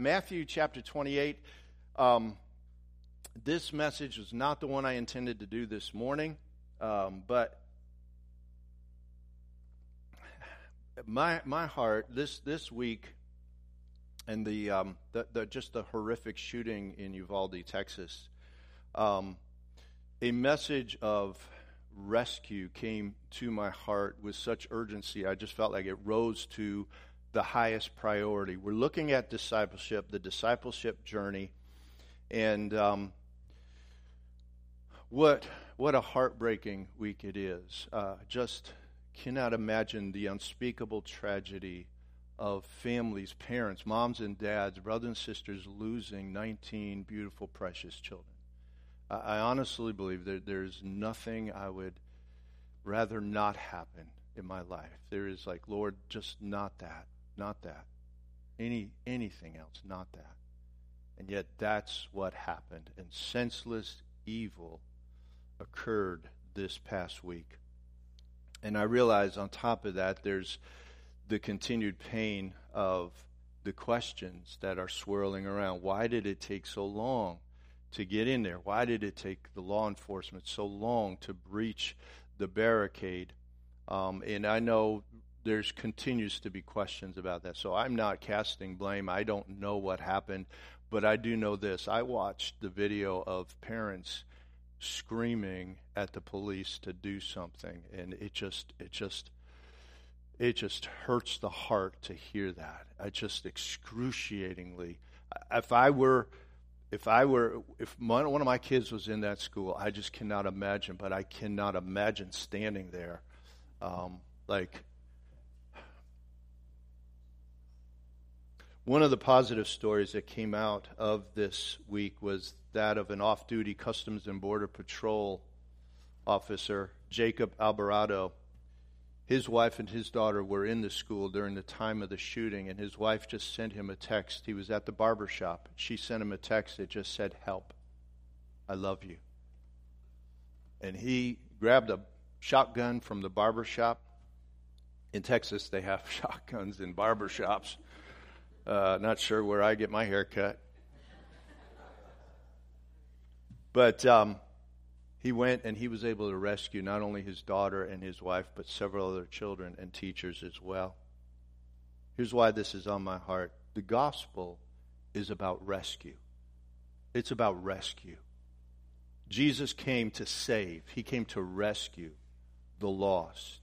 Matthew chapter 28. Um, this message was not the one I intended to do this morning, um, but my my heart this this week and the, um, the, the just the horrific shooting in Uvalde, Texas. Um, a message of rescue came to my heart with such urgency. I just felt like it rose to the highest priority. We're looking at discipleship, the discipleship journey, and um, what what a heartbreaking week it is. Uh, just cannot imagine the unspeakable tragedy of families, parents, moms and dads, brothers and sisters losing 19 beautiful, precious children. I, I honestly believe that there's nothing I would rather not happen in my life. There is like, Lord, just not that, not that. Any anything else, not that. And yet that's what happened. And senseless evil occurred this past week. And I realize on top of that, there's the continued pain of the questions that are swirling around. Why did it take so long to get in there? Why did it take the law enforcement so long to breach the barricade? Um, and I know there's continues to be questions about that. So I'm not casting blame. I don't know what happened, but I do know this. I watched the video of parents screaming at the police to do something and it just it just it just hurts the heart to hear that. I just excruciatingly if I were if I were if my, one of my kids was in that school, I just cannot imagine, but I cannot imagine standing there um, like One of the positive stories that came out of this week was that of an off duty Customs and Border Patrol officer, Jacob Alvarado. His wife and his daughter were in the school during the time of the shooting, and his wife just sent him a text. He was at the barber shop. She sent him a text that just said, Help. I love you. And he grabbed a shotgun from the barber shop. In Texas, they have shotguns in barber shops. Uh, not sure where I get my hair cut. But um, he went and he was able to rescue not only his daughter and his wife, but several other children and teachers as well. Here's why this is on my heart the gospel is about rescue. It's about rescue. Jesus came to save, he came to rescue the lost.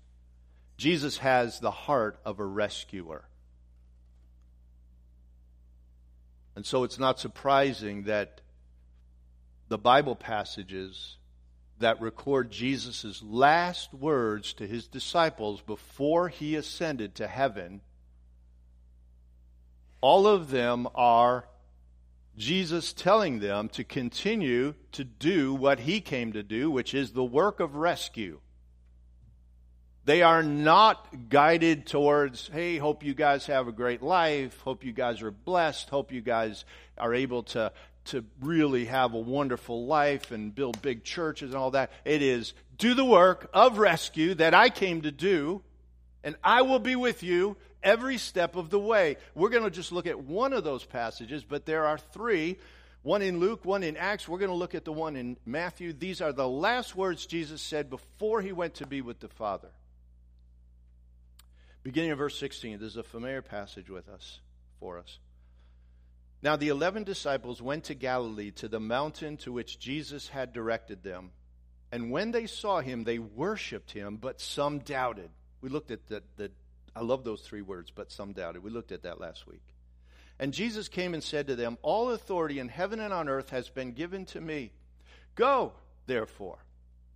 Jesus has the heart of a rescuer. And so it's not surprising that the Bible passages that record Jesus' last words to his disciples before he ascended to heaven, all of them are Jesus telling them to continue to do what he came to do, which is the work of rescue. They are not guided towards, hey, hope you guys have a great life. Hope you guys are blessed. Hope you guys are able to, to really have a wonderful life and build big churches and all that. It is do the work of rescue that I came to do, and I will be with you every step of the way. We're going to just look at one of those passages, but there are three one in Luke, one in Acts. We're going to look at the one in Matthew. These are the last words Jesus said before he went to be with the Father. Beginning of verse 16, this is a familiar passage with us, for us. Now the eleven disciples went to Galilee to the mountain to which Jesus had directed them. And when they saw him, they worshiped him, but some doubted. We looked at the, the I love those three words, but some doubted. We looked at that last week. And Jesus came and said to them, All authority in heaven and on earth has been given to me. Go, therefore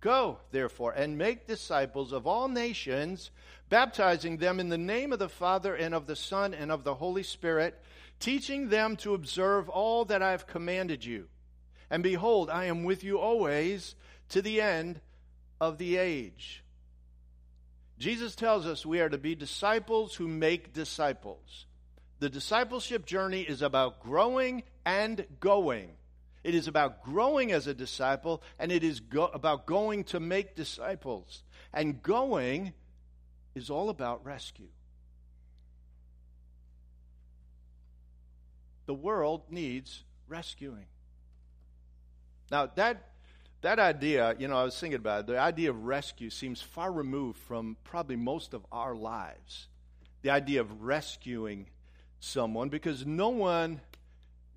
Go, therefore, and make disciples of all nations, baptizing them in the name of the Father and of the Son and of the Holy Spirit, teaching them to observe all that I have commanded you. And behold, I am with you always to the end of the age. Jesus tells us we are to be disciples who make disciples. The discipleship journey is about growing and going. It is about growing as a disciple, and it is go- about going to make disciples. And going is all about rescue. the world needs rescuing. Now, that, that idea, you know, I was thinking about it, the idea of rescue seems far removed from probably most of our lives. The idea of rescuing someone, because no one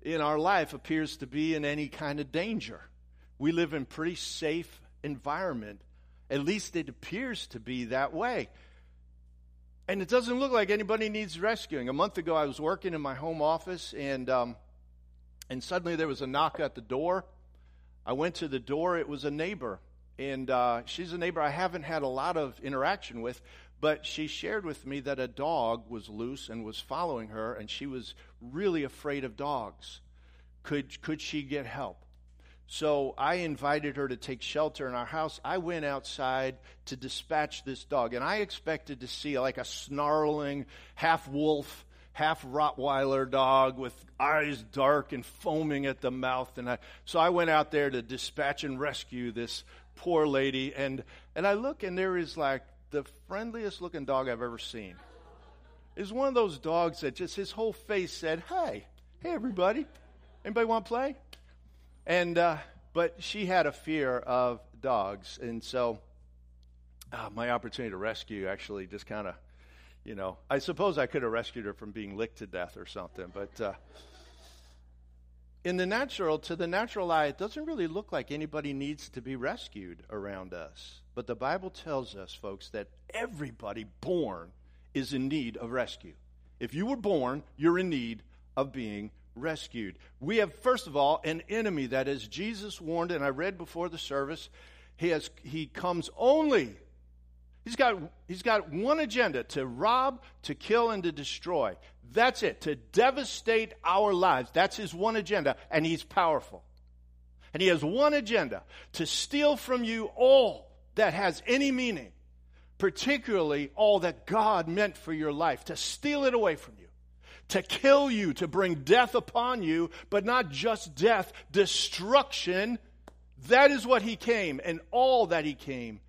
in our life appears to be in any kind of danger. We live in pretty safe environment. At least it appears to be that way. And it doesn't look like anybody needs rescuing. A month ago, I was working in my home office, and um, and suddenly there was a knock at the door. I went to the door. It was a neighbor, and uh, she's a neighbor I haven't had a lot of interaction with, but she shared with me that a dog was loose and was following her, and she was really afraid of dogs. Could could she get help? So I invited her to take shelter in our house. I went outside to dispatch this dog, and I expected to see like a snarling, half wolf, half Rottweiler dog with eyes dark and foaming at the mouth. And I, so I went out there to dispatch and rescue this poor lady. And, and I look, and there is like the friendliest looking dog I've ever seen. It's one of those dogs that just his whole face said, Hey, hey, everybody. Anybody want to play? And, uh, but she had a fear of dogs. And so uh, my opportunity to rescue actually just kind of, you know, I suppose I could have rescued her from being licked to death or something. But uh, in the natural, to the natural eye, it doesn't really look like anybody needs to be rescued around us. But the Bible tells us, folks, that everybody born is in need of rescue. If you were born, you're in need of being rescued. We have, first of all, an enemy that, as Jesus warned, and I read before the service, he, has, he comes only. He's got, he's got one agenda to rob, to kill, and to destroy. That's it, to devastate our lives. That's his one agenda, and he's powerful. And he has one agenda to steal from you all that has any meaning, particularly all that God meant for your life, to steal it away from you to kill you, to bring death upon you, but not just death, destruction. That is what he came, and all that he came.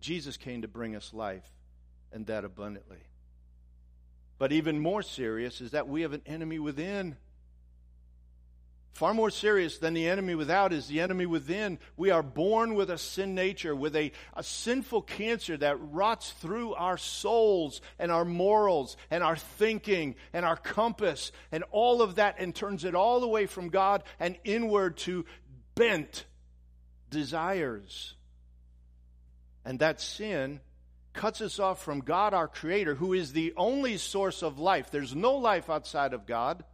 Jesus came to bring us life, and that abundantly. But even more serious is that we have an enemy within Far more serious than the enemy without is the enemy within. We are born with a sin nature, with a, a sinful cancer that rots through our souls and our morals and our thinking and our compass and all of that and turns it all away from God and inward to bent desires. And that sin cuts us off from God, our Creator, who is the only source of life. There's no life outside of God.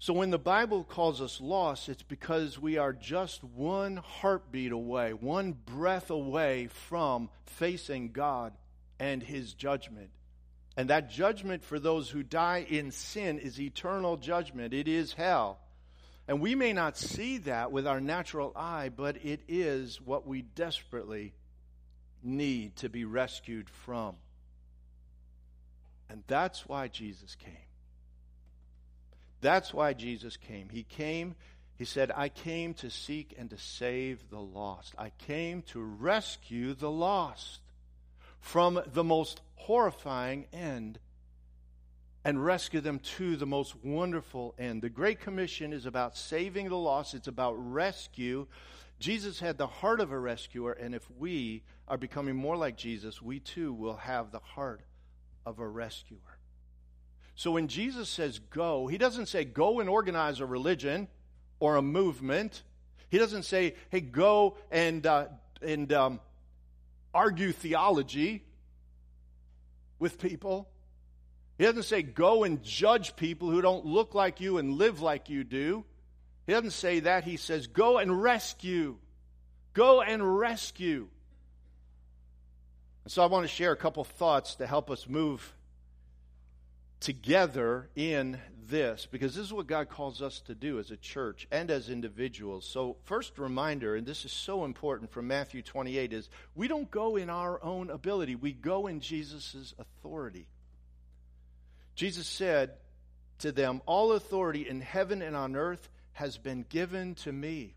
So when the Bible calls us lost, it's because we are just one heartbeat away, one breath away from facing God and His judgment. And that judgment for those who die in sin is eternal judgment, it is hell. And we may not see that with our natural eye, but it is what we desperately need to be rescued from. And that's why Jesus came. That's why Jesus came. He came, he said, I came to seek and to save the lost. I came to rescue the lost from the most horrifying end and rescue them to the most wonderful end. The Great Commission is about saving the lost, it's about rescue. Jesus had the heart of a rescuer, and if we are becoming more like Jesus, we too will have the heart of a rescuer. So when Jesus says go, he doesn't say go and organize a religion or a movement. He doesn't say, hey, go and, uh, and um, argue theology with people. He doesn't say go and judge people who don't look like you and live like you do. He doesn't say that. He says go and rescue. Go and rescue. And so I want to share a couple thoughts to help us move together in this because this is what God calls us to do as a church and as individuals. So, first reminder, and this is so important from Matthew 28, is we don't go in our own ability, we go in Jesus' authority. Jesus said to them, All authority in heaven and on earth has been given to me.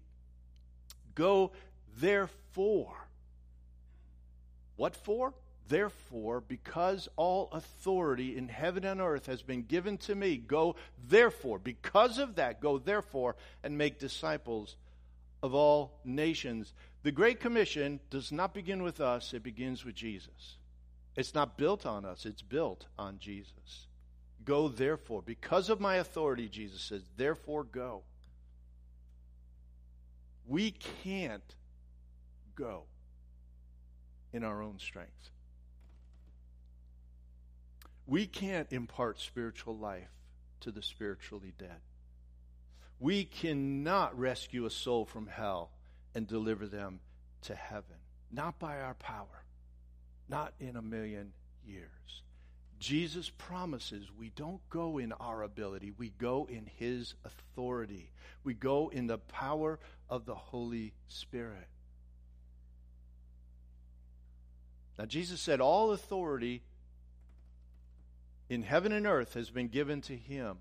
Go therefore. What for? Therefore, because all authority in heaven and earth has been given to me, go therefore, because of that, go therefore and make disciples of all nations. The Great Commission does not begin with us, it begins with Jesus. It's not built on us, it's built on Jesus. Go therefore, because of my authority, Jesus says, therefore go. We can't go in our own strength. We can't impart spiritual life to the spiritually dead. We cannot rescue a soul from hell and deliver them to heaven. Not by our power, not in a million years. Jesus promises we don't go in our ability, we go in His authority. We go in the power of the Holy Spirit. Now, Jesus said, All authority in heaven and earth has been given to him.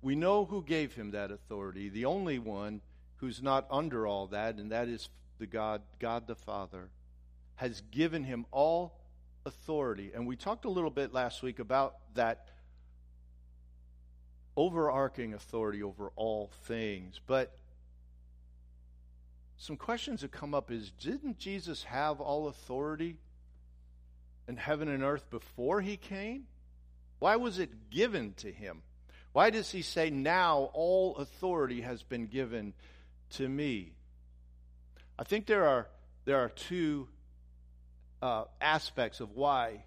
We know who gave him that authority, the only one who's not under all that, and that is the God, God the Father, has given him all authority. And we talked a little bit last week about that overarching authority over all things. But some questions that come up is didn't Jesus have all authority in heaven and earth before he came? Why was it given to him? Why does he say, Now all authority has been given to me? I think there are, there are two uh, aspects of why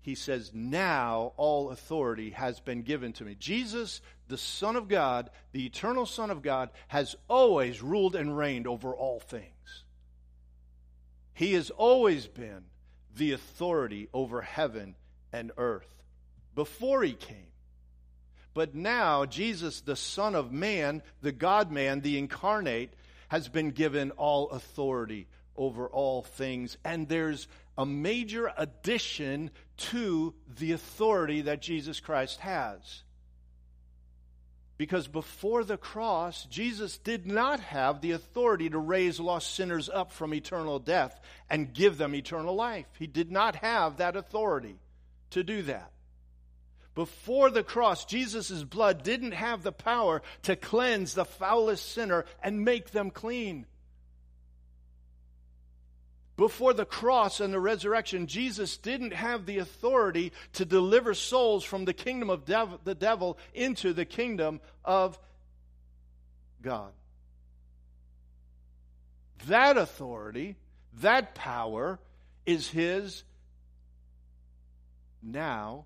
he says, Now all authority has been given to me. Jesus, the Son of God, the eternal Son of God, has always ruled and reigned over all things. He has always been the authority over heaven and earth before he came. But now, Jesus, the Son of Man, the God man, the incarnate, has been given all authority over all things. And there's a major addition to the authority that Jesus Christ has. Because before the cross, Jesus did not have the authority to raise lost sinners up from eternal death and give them eternal life. He did not have that authority to do that. Before the cross, Jesus' blood didn't have the power to cleanse the foulest sinner and make them clean. Before the cross and the resurrection, Jesus didn't have the authority to deliver souls from the kingdom of dev- the devil into the kingdom of God. That authority, that power, is His now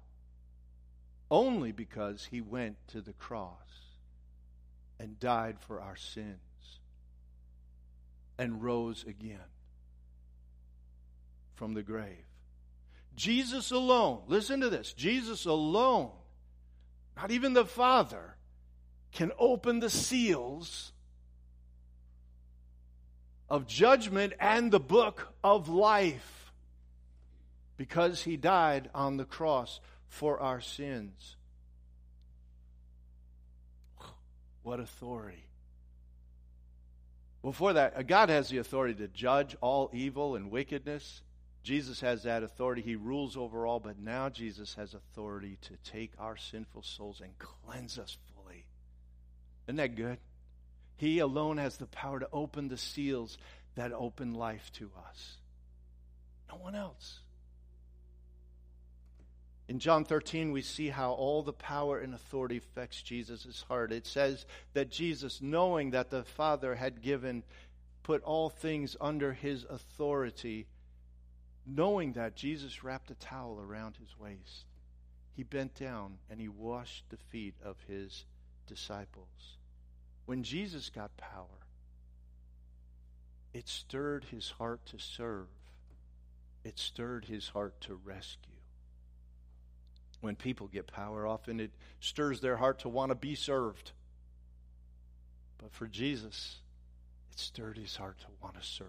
only because he went to the cross and died for our sins and rose again from the grave. Jesus alone, listen to this Jesus alone, not even the Father, can open the seals of judgment and the book of life because he died on the cross for our sins. What authority. Before that, uh, God has the authority to judge all evil and wickedness. Jesus has that authority. He rules over all, but now Jesus has authority to take our sinful souls and cleanse us fully. Isn't that good? He alone has the power to open the seals that open life to us. No one else. In John 13, we see how all the power and authority affects Jesus' heart. It says that Jesus, knowing that the Father had given, put all things under his authority, knowing that Jesus wrapped a towel around his waist. He bent down and he washed the feet of his disciples. When Jesus got power, it stirred his heart to serve, it stirred his heart to rescue when people get power, often it stirs their heart to want to be served. But for Jesus, it stirred his heart to want to serve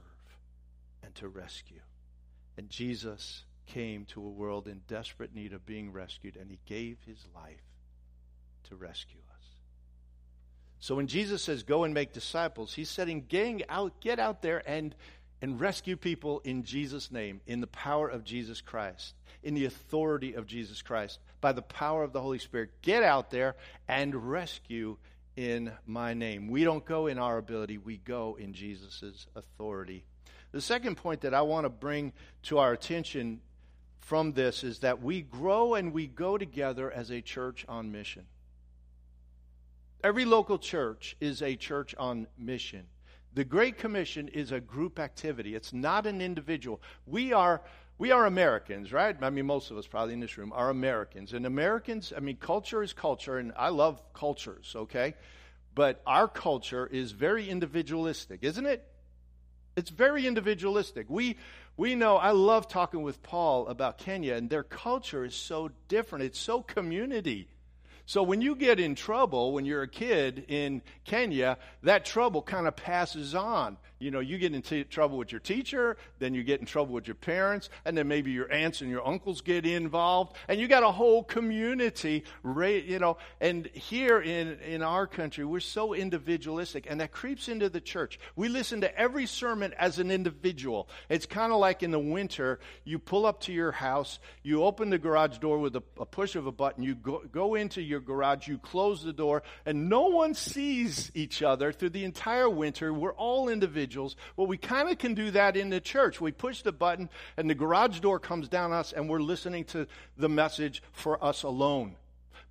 and to rescue. And Jesus came to a world in desperate need of being rescued, and he gave his life to rescue us. So when Jesus says, Go and make disciples, he's saying, Gang out, get out there and and rescue people in Jesus' name, in the power of Jesus Christ, in the authority of Jesus Christ, by the power of the Holy Spirit. Get out there and rescue in my name. We don't go in our ability, we go in Jesus' authority. The second point that I want to bring to our attention from this is that we grow and we go together as a church on mission. Every local church is a church on mission. The Great Commission is a group activity. It's not an individual. We are we are Americans, right? I mean, most of us probably in this room are Americans. And Americans, I mean, culture is culture, and I love cultures, okay? But our culture is very individualistic, isn't it? It's very individualistic. We, we know, I love talking with Paul about Kenya, and their culture is so different. It's so community. So when you get in trouble when you're a kid in Kenya, that trouble kind of passes on. You know, you get into trouble with your teacher, then you get in trouble with your parents, and then maybe your aunts and your uncles get involved, and you got a whole community, you know. And here in, in our country, we're so individualistic, and that creeps into the church. We listen to every sermon as an individual. It's kind of like in the winter, you pull up to your house, you open the garage door with a, a push of a button, you go, go into your garage, you close the door, and no one sees each other through the entire winter. We're all individuals. Well, we kind of can do that in the church. We push the button, and the garage door comes down on us, and we're listening to the message for us alone.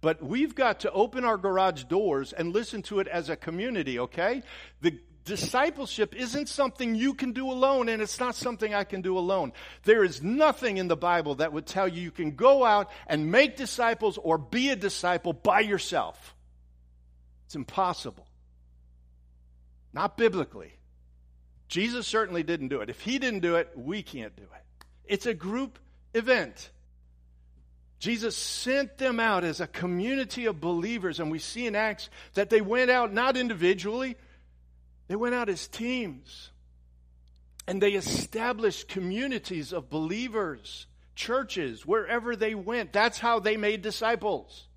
But we've got to open our garage doors and listen to it as a community, okay? The, discipleship isn't something you can do alone, and it's not something I can do alone. There is nothing in the Bible that would tell you you can go out and make disciples or be a disciple by yourself. It's impossible. Not biblically. Jesus certainly didn't do it. If he didn't do it, we can't do it. It's a group event. Jesus sent them out as a community of believers, and we see in Acts that they went out not individually, they went out as teams and they established communities of believers, churches, wherever they went. That's how they made disciples.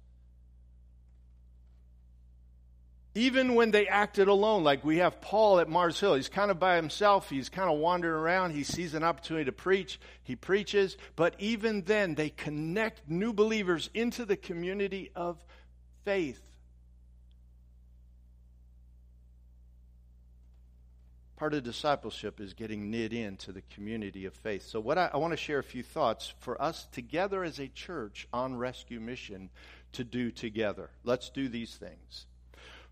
Even when they acted alone, like we have Paul at Mars Hill, he's kind of by himself, he's kind of wandering around, he sees an opportunity to preach, he preaches, but even then they connect new believers into the community of faith. Part of discipleship is getting knit into the community of faith. So, what I, I want to share a few thoughts for us together as a church on rescue mission to do together. Let's do these things.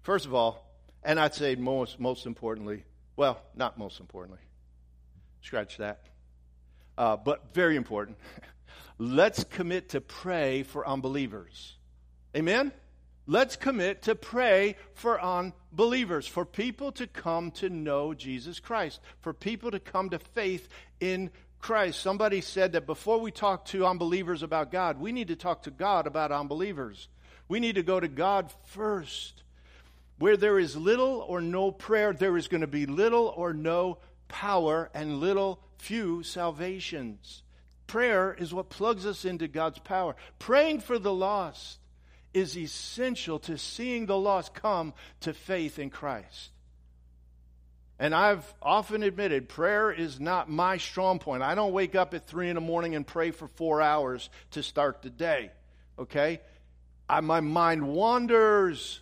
First of all, and I'd say most most importantly, well, not most importantly, scratch that, uh, but very important. Let's commit to pray for unbelievers. Amen. Let's commit to pray for unbelievers, for people to come to know Jesus Christ, for people to come to faith in Christ. Somebody said that before we talk to unbelievers about God, we need to talk to God about unbelievers. We need to go to God first. Where there is little or no prayer, there is going to be little or no power and little few salvations. Prayer is what plugs us into God's power. Praying for the lost is essential to seeing the lost come to faith in Christ. And I've often admitted prayer is not my strong point. I don't wake up at three in the morning and pray for four hours to start the day. Okay? I, my mind wanders.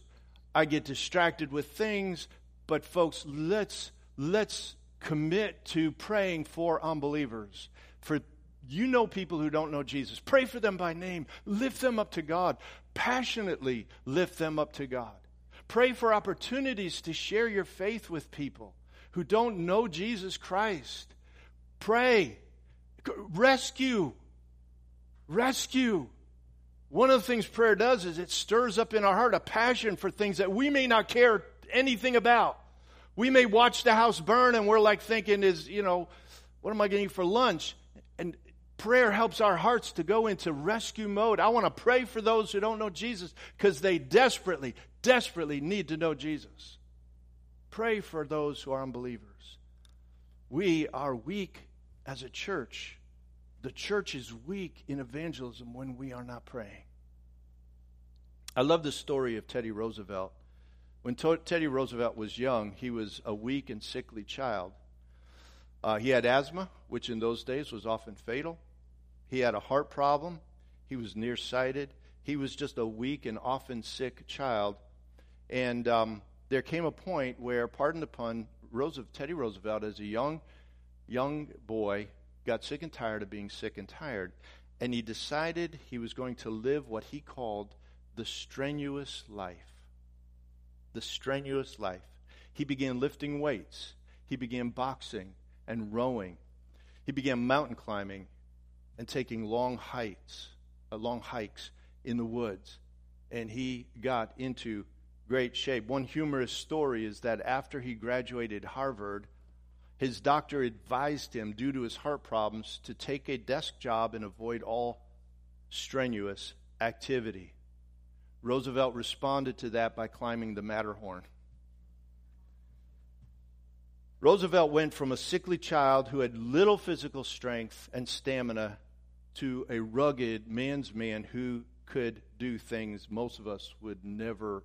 I get distracted with things. But folks, let's let's commit to praying for unbelievers, for you know people who don't know Jesus. Pray for them by name. Lift them up to God. Passionately lift them up to God. Pray for opportunities to share your faith with people who don't know Jesus Christ. Pray. Rescue. Rescue. One of the things prayer does is it stirs up in our heart a passion for things that we may not care anything about. We may watch the house burn and we're like thinking is, you know, what am I getting for lunch? And Prayer helps our hearts to go into rescue mode. I want to pray for those who don't know Jesus because they desperately, desperately need to know Jesus. Pray for those who are unbelievers. We are weak as a church. The church is weak in evangelism when we are not praying. I love the story of Teddy Roosevelt. When Teddy Roosevelt was young, he was a weak and sickly child. Uh, he had asthma, which in those days was often fatal. He had a heart problem. He was nearsighted. He was just a weak and often sick child. And um, there came a point where, pardon the pun, Roosevelt, Teddy Roosevelt, as a young, young boy, got sick and tired of being sick and tired. And he decided he was going to live what he called the strenuous life. The strenuous life. He began lifting weights. He began boxing and rowing. He began mountain climbing and taking long hikes, uh, long hikes in the woods. And he got into great shape. One humorous story is that after he graduated Harvard, his doctor advised him, due to his heart problems, to take a desk job and avoid all strenuous activity. Roosevelt responded to that by climbing the Matterhorn. Roosevelt went from a sickly child who had little physical strength and stamina to a rugged man's man who could do things most of us would never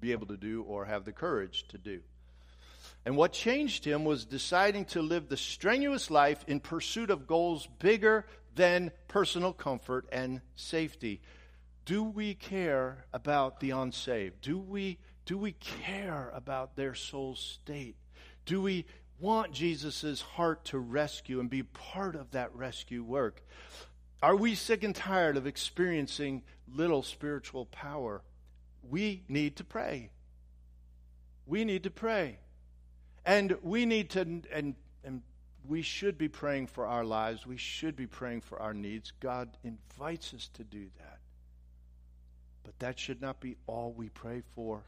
be able to do or have the courage to do. And what changed him was deciding to live the strenuous life in pursuit of goals bigger than personal comfort and safety. Do we care about the unsaved? Do we, do we care about their soul state? Do we want Jesus' heart to rescue and be part of that rescue work? Are we sick and tired of experiencing little spiritual power? We need to pray. We need to pray. And we need to, and, and we should be praying for our lives. We should be praying for our needs. God invites us to do that. But that should not be all we pray for.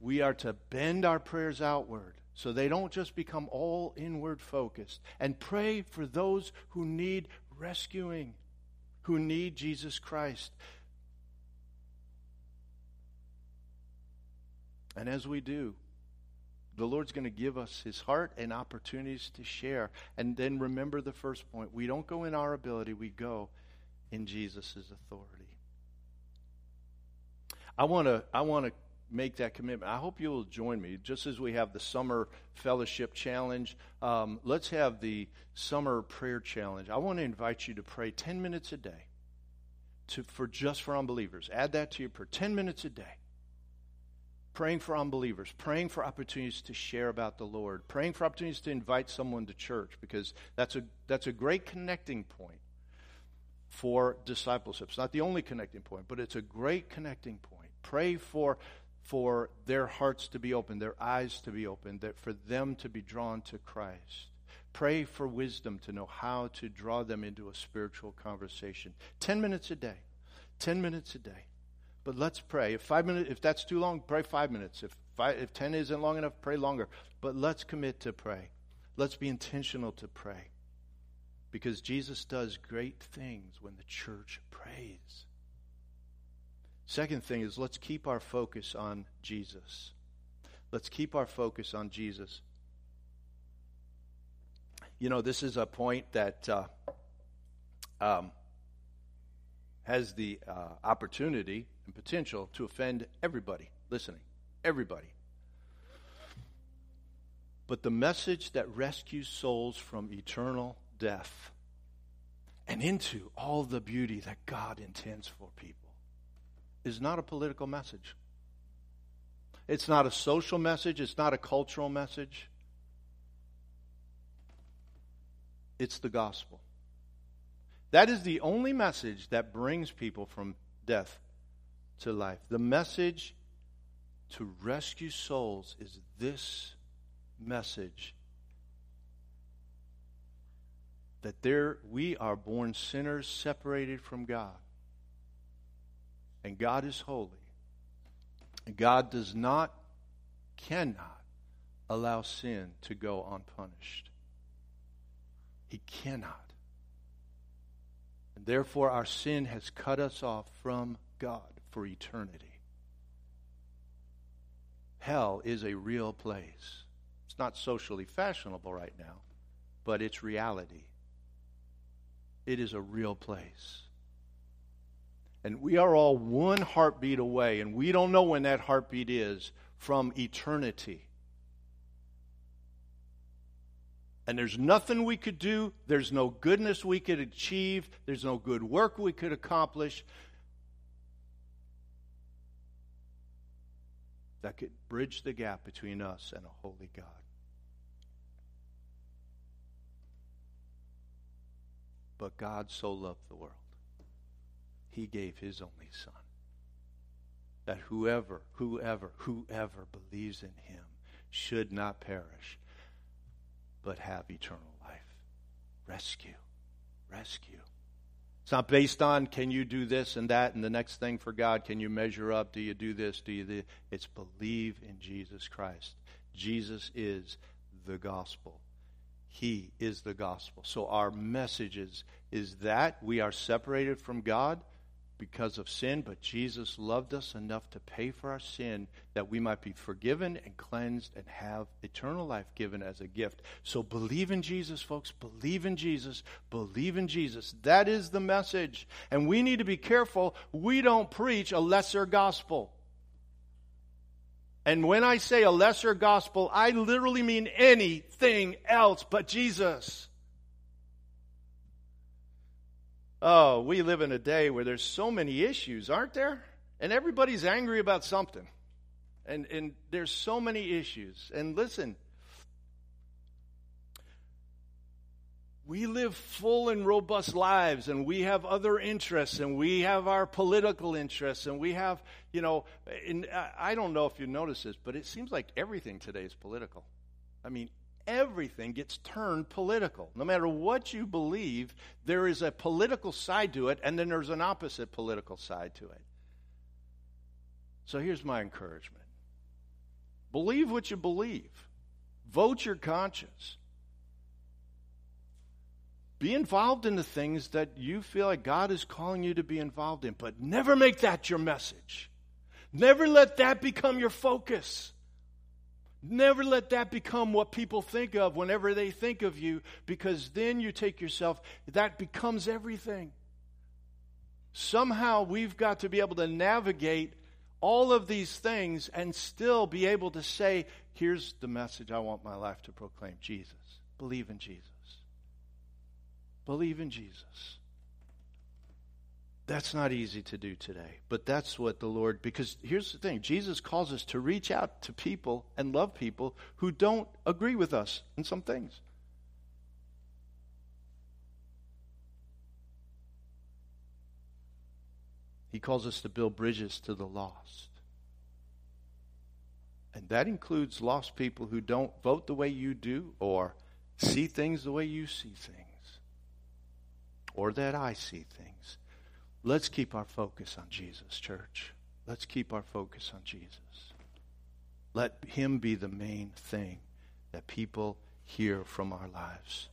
We are to bend our prayers outward so they don't just become all inward focused and pray for those who need rescuing, who need Jesus Christ. And as we do, the Lord's going to give us his heart and opportunities to share. And then remember the first point we don't go in our ability, we go in Jesus' authority. I want to I want to make that commitment. I hope you'll join me. Just as we have the summer fellowship challenge, um, let's have the summer prayer challenge. I want to invite you to pray 10 minutes a day to, for just for unbelievers. Add that to your prayer 10 minutes a day. Praying for unbelievers, praying for opportunities to share about the Lord, praying for opportunities to invite someone to church, because that's a, that's a great connecting point for discipleship. It's not the only connecting point, but it's a great connecting point. Pray for, for their hearts to be open, their eyes to be open, that for them to be drawn to Christ. Pray for wisdom to know how to draw them into a spiritual conversation. Ten minutes a day. Ten minutes a day. But let's pray. If five minutes, if that's too long, pray five minutes. If five, if ten isn't long enough, pray longer. But let's commit to pray. Let's be intentional to pray. Because Jesus does great things when the church prays. Second thing is let's keep our focus on Jesus. Let's keep our focus on Jesus. You know, this is a point that uh, um, has the uh, opportunity and potential to offend everybody listening. Everybody. But the message that rescues souls from eternal death and into all the beauty that God intends for people is not a political message. It's not a social message. It's not a cultural message. It's the gospel. That is the only message that brings people from death to life. The message to rescue souls is this message that there we are born sinners separated from God and God is holy. God does not, cannot allow sin to go unpunished. He cannot. And therefore, our sin has cut us off from God for eternity. Hell is a real place. It's not socially fashionable right now, but it's reality. It is a real place. And we are all one heartbeat away, and we don't know when that heartbeat is from eternity. And there's nothing we could do, there's no goodness we could achieve, there's no good work we could accomplish that could bridge the gap between us and a holy God. But God so loved the world, He gave His only Son, that whoever, whoever, whoever believes in Him should not perish, but have eternal life. Rescue. Rescue. It's not based on can you do this and that and the next thing for God. Can you measure up? Do you do this? Do you do It's believe in Jesus Christ. Jesus is the gospel. He is the gospel. So our message is, is that we are separated from God because of sin, but Jesus loved us enough to pay for our sin that we might be forgiven and cleansed and have eternal life given as a gift. So believe in Jesus, folks. Believe in Jesus. Believe in Jesus. That is the message. And we need to be careful we don't preach a lesser gospel. And when I say a lesser gospel, I literally mean anything else but Jesus. Oh, we live in a day where there's so many issues, aren't there? And everybody's angry about something. And, and there's so many issues. And listen, we live full and robust lives and we have other interests and we have our political interests and we have, you know, I don't know if you notice this, but it seems like everything today is political. I mean, everything gets turned political. No matter what you believe, there is a political side to it, and then there's an opposite political side to it. So here's my encouragement believe what you believe, vote your conscience. Be involved in the things that you feel like God is calling you to be involved in, but never make that your message. Never let that become your focus. Never let that become what people think of whenever they think of you, because then you take yourself, that becomes everything. Somehow we've got to be able to navigate all of these things and still be able to say, here's the message I want my life to proclaim Jesus. Believe in Jesus. Believe in Jesus. That's not easy to do today, but that's what the Lord, because here's the thing Jesus calls us to reach out to people and love people who don't agree with us in some things. He calls us to build bridges to the lost. And that includes lost people who don't vote the way you do or see things the way you see things or that I see things. Let's keep our focus on Jesus, church. Let's keep our focus on Jesus. Let Him be the main thing that people hear from our lives.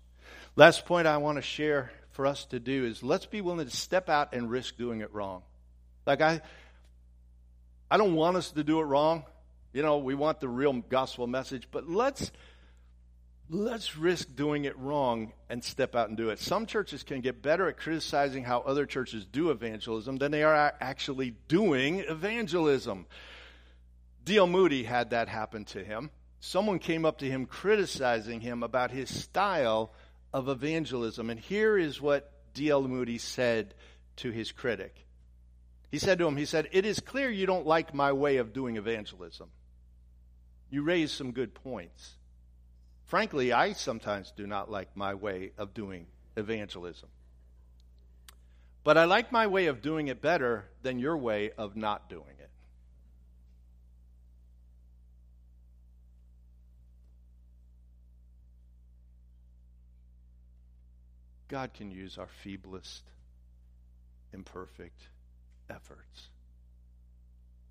Last point I want to share for us to do is let's be willing to step out and risk doing it wrong. Like I I don't want us to do it wrong. You know, we want the real gospel message, but let's let's risk doing it wrong and step out and do it. Some churches can get better at criticizing how other churches do evangelism than they are actually doing evangelism. D.L. Moody had that happen to him. Someone came up to him criticizing him about his style of evangelism. And here is what D.L. Moody said to his critic. He said to him, he said, It is clear you don't like my way of doing evangelism. You raise some good points. Frankly, I sometimes do not like my way of doing evangelism. But I like my way of doing it better than your way of not doing it. God can use our feeblest, imperfect efforts.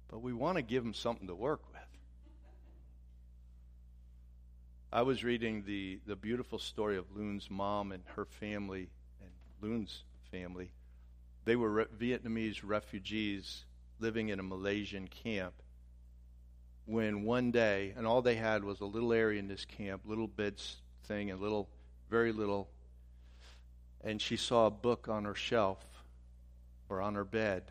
But we want to give him something to work with. I was reading the, the beautiful story of Loon's mom and her family and Loon's family. They were re- Vietnamese refugees living in a Malaysian camp when one day, and all they had was a little area in this camp, little beds thing, and little, very little, and she saw a book on her shelf or on her bed,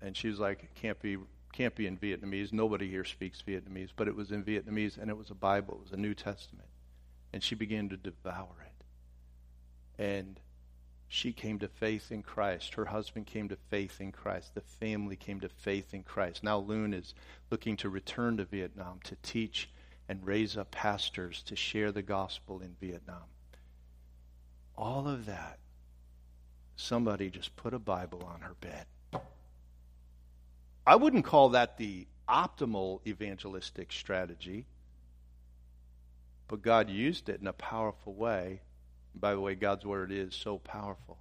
and she was like, "It can't be can't be in Vietnamese. Nobody here speaks Vietnamese, but it was in Vietnamese and it was a Bible, it was a New Testament. and she began to devour it. And she came to faith in Christ. Her husband came to faith in Christ. The family came to faith in Christ. Now Loon is looking to return to Vietnam to teach and raise up pastors to share the gospel in Vietnam. All of that, somebody just put a Bible on her bed. I wouldn't call that the optimal evangelistic strategy, but God used it in a powerful way. By the way, God's word is so powerful.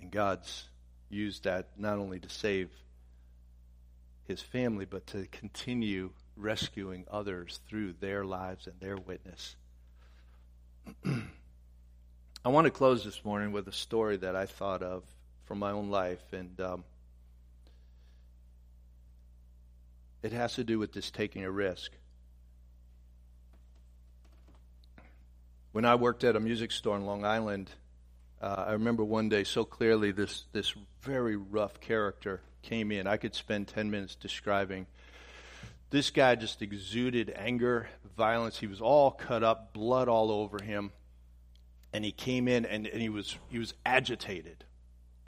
And God's used that not only to save his family, but to continue rescuing others through their lives and their witness. I want to close this morning with a story that I thought of from my own life, and um, it has to do with this taking a risk. When I worked at a music store in Long Island, uh, I remember one day so clearly this, this very rough character came in. I could spend 10 minutes describing. This guy just exuded anger, violence. He was all cut up, blood all over him. And he came in and, and he was he was agitated.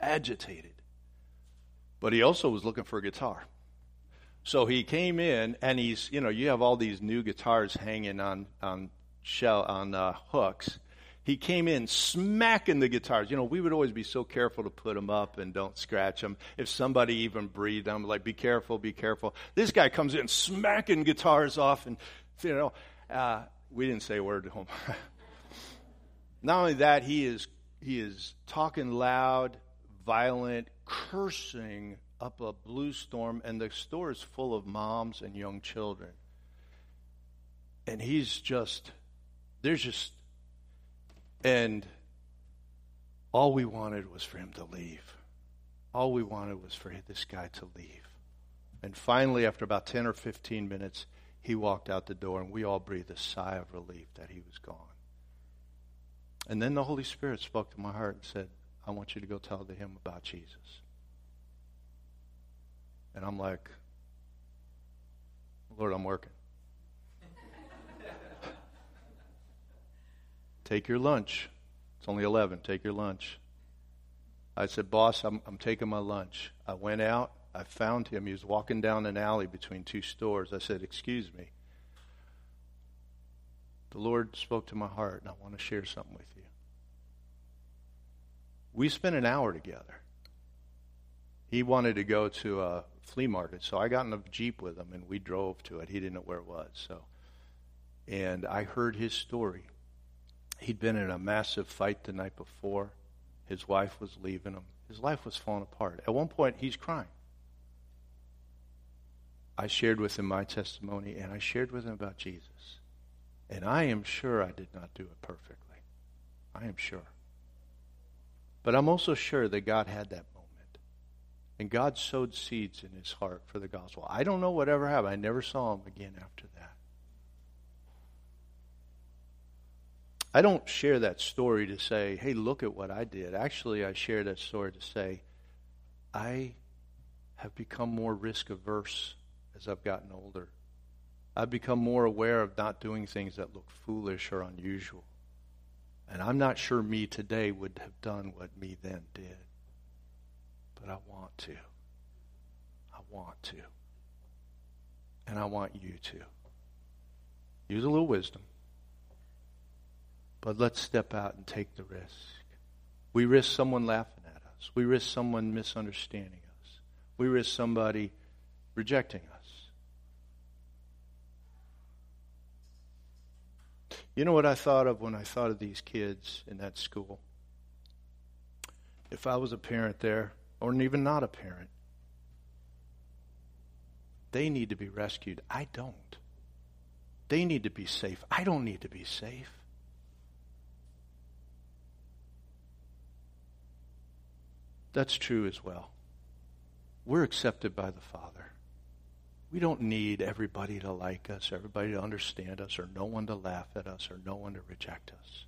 Agitated. But he also was looking for a guitar. So he came in and he's, you know, you have all these new guitars hanging on on shell on uh, hooks he came in smacking the guitars. You know, we would always be so careful to put them up and don't scratch them. If somebody even breathed, I'm like, be careful, be careful. This guy comes in smacking guitars off, and you know, uh, we didn't say a word to him. Not only that, he is he is talking loud, violent, cursing up a blue storm, and the store is full of moms and young children. And he's just, there's just and all we wanted was for him to leave. All we wanted was for this guy to leave. And finally, after about 10 or 15 minutes, he walked out the door, and we all breathed a sigh of relief that he was gone. And then the Holy Spirit spoke to my heart and said, I want you to go tell him about Jesus. And I'm like, Lord, I'm working. Take your lunch. It's only 11. Take your lunch. I said, Boss, I'm, I'm taking my lunch. I went out. I found him. He was walking down an alley between two stores. I said, Excuse me. The Lord spoke to my heart, and I want to share something with you. We spent an hour together. He wanted to go to a flea market, so I got in a Jeep with him, and we drove to it. He didn't know where it was. So, And I heard his story. He'd been in a massive fight the night before. His wife was leaving him. His life was falling apart. At one point, he's crying. I shared with him my testimony, and I shared with him about Jesus. And I am sure I did not do it perfectly. I am sure. But I'm also sure that God had that moment. And God sowed seeds in his heart for the gospel. I don't know whatever happened. I never saw him again after that. I don't share that story to say, hey, look at what I did. Actually, I share that story to say, I have become more risk averse as I've gotten older. I've become more aware of not doing things that look foolish or unusual. And I'm not sure me today would have done what me then did. But I want to. I want to. And I want you to. Use a little wisdom. But let's step out and take the risk. We risk someone laughing at us. We risk someone misunderstanding us. We risk somebody rejecting us. You know what I thought of when I thought of these kids in that school? If I was a parent there, or even not a parent, they need to be rescued. I don't. They need to be safe. I don't need to be safe. That's true as well. We're accepted by the Father. We don't need everybody to like us, everybody to understand us, or no one to laugh at us, or no one to reject us.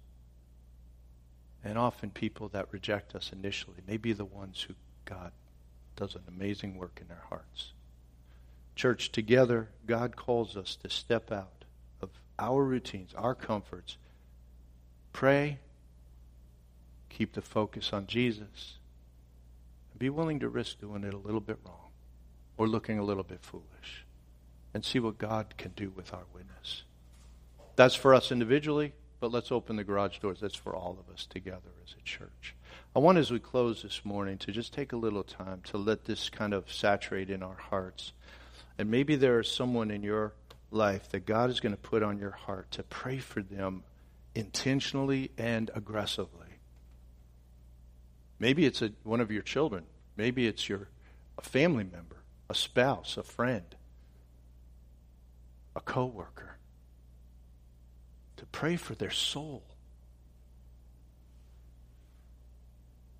And often people that reject us initially may be the ones who God does an amazing work in their hearts. Church, together, God calls us to step out of our routines, our comforts. Pray, keep the focus on Jesus, and be willing to risk doing it a little bit wrong or looking a little bit foolish and see what God can do with our witness. That's for us individually, but let's open the garage doors. That's for all of us together as a church. I want, as we close this morning, to just take a little time to let this kind of saturate in our hearts. And maybe there is someone in your life that God is going to put on your heart to pray for them intentionally and aggressively. Maybe it's a, one of your children. Maybe it's your a family member, a spouse, a friend, a coworker. To pray for their soul.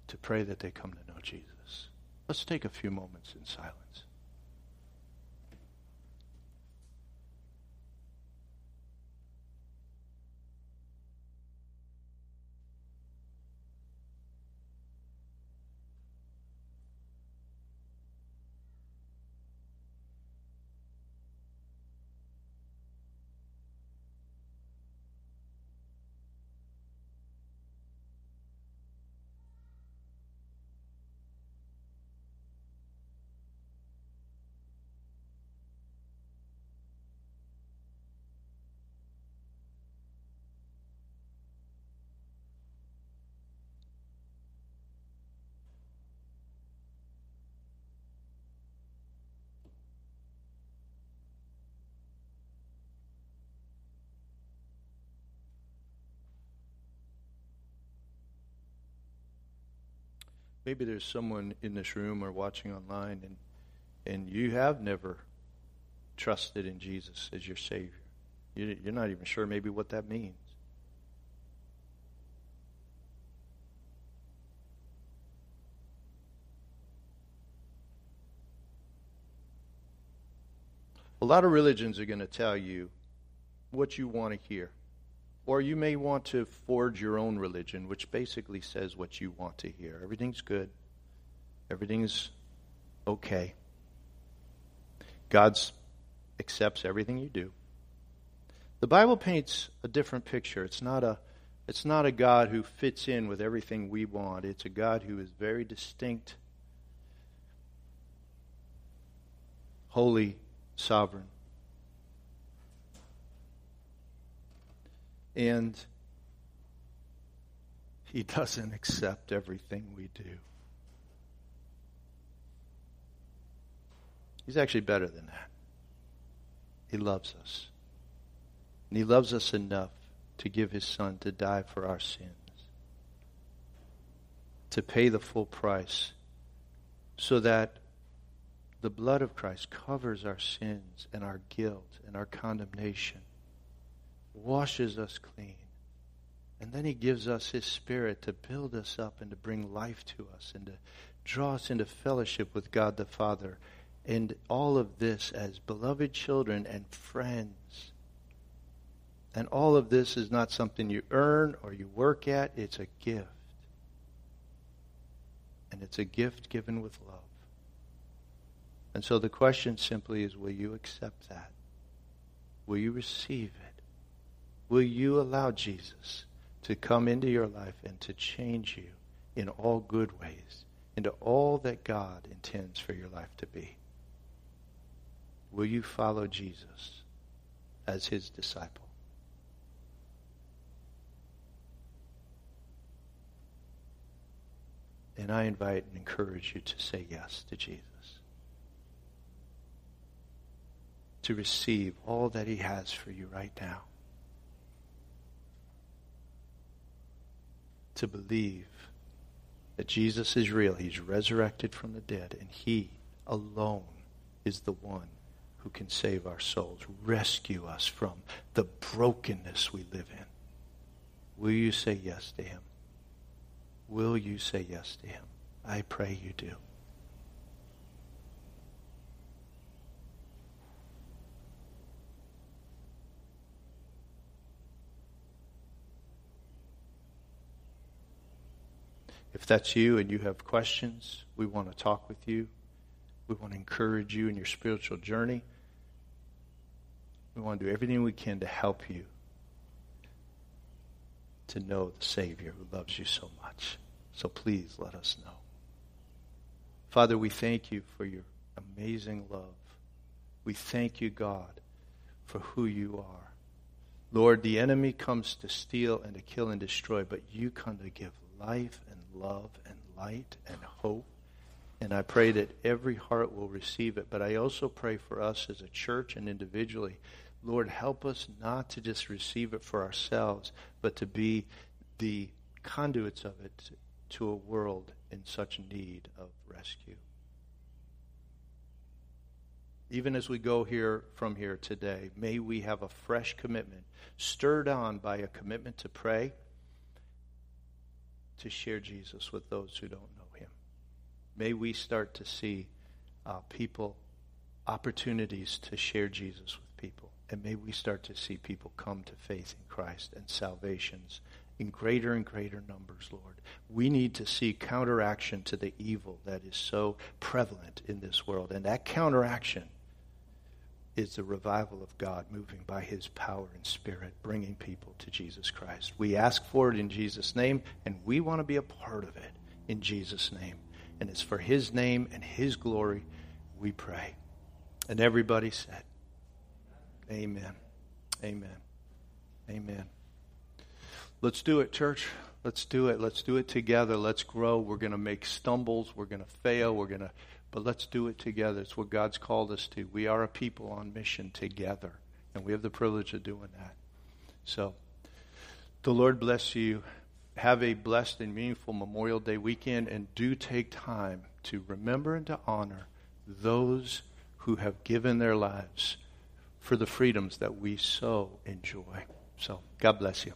To pray that they come to know Jesus. Let's take a few moments in silence. Maybe there's someone in this room or watching online and and you have never trusted in Jesus as your Savior. You're not even sure maybe what that means. A lot of religions are going to tell you what you want to hear. Or you may want to forge your own religion, which basically says what you want to hear. Everything's good, everything's okay. God accepts everything you do. The Bible paints a different picture. It's not a it's not a God who fits in with everything we want. It's a God who is very distinct, holy, sovereign. And He doesn't accept everything we do. He's actually better than that. He loves us. And He loves us enough to give His Son to die for our sins, to pay the full price, so that the blood of Christ covers our sins and our guilt and our condemnation washes us clean. And then he gives us his spirit to build us up and to bring life to us and to draw us into fellowship with God the Father. And all of this as beloved children and friends. And all of this is not something you earn or you work at, it's a gift. And it's a gift given with love. And so the question simply is will you accept that? Will you receive it? Will you allow Jesus to come into your life and to change you in all good ways, into all that God intends for your life to be? Will you follow Jesus as his disciple? And I invite and encourage you to say yes to Jesus. To receive all that he has for you right now. To believe that Jesus is real. He's resurrected from the dead, and He alone is the one who can save our souls, rescue us from the brokenness we live in. Will you say yes to Him? Will you say yes to Him? I pray you do. If that's you and you have questions, we want to talk with you. We want to encourage you in your spiritual journey. We want to do everything we can to help you to know the Savior who loves you so much. So please let us know. Father, we thank you for your amazing love. We thank you, God, for who you are. Lord, the enemy comes to steal and to kill and destroy, but you come to give life and love and light and hope. And I pray that every heart will receive it. But I also pray for us as a church and individually. Lord, help us not to just receive it for ourselves, but to be the conduits of it to a world in such need of rescue. Even as we go here from here today, may we have a fresh commitment, stirred on by a commitment to pray, to share Jesus with those who don't know him. May we start to see uh, people, opportunities to share Jesus with people. And may we start to see people come to faith in Christ and salvations in greater and greater numbers, Lord. We need to see counteraction to the evil that is so prevalent in this world. And that counteraction is the revival of God moving by his power and spirit, bringing people to Jesus Christ. We ask for it in Jesus' name, and we want to be a part of it in Jesus' name. And it's for his name and his glory we pray. And everybody said, Amen. Amen. Amen. Let's do it, church. Let's do it. Let's do it together. Let's grow. We're going to make stumbles. We're going to fail. We're going to, but let's do it together. It's what God's called us to. We are a people on mission together, and we have the privilege of doing that. So, the Lord bless you. Have a blessed and meaningful Memorial Day weekend, and do take time to remember and to honor those who have given their lives for the freedoms that we so enjoy. So, God bless you.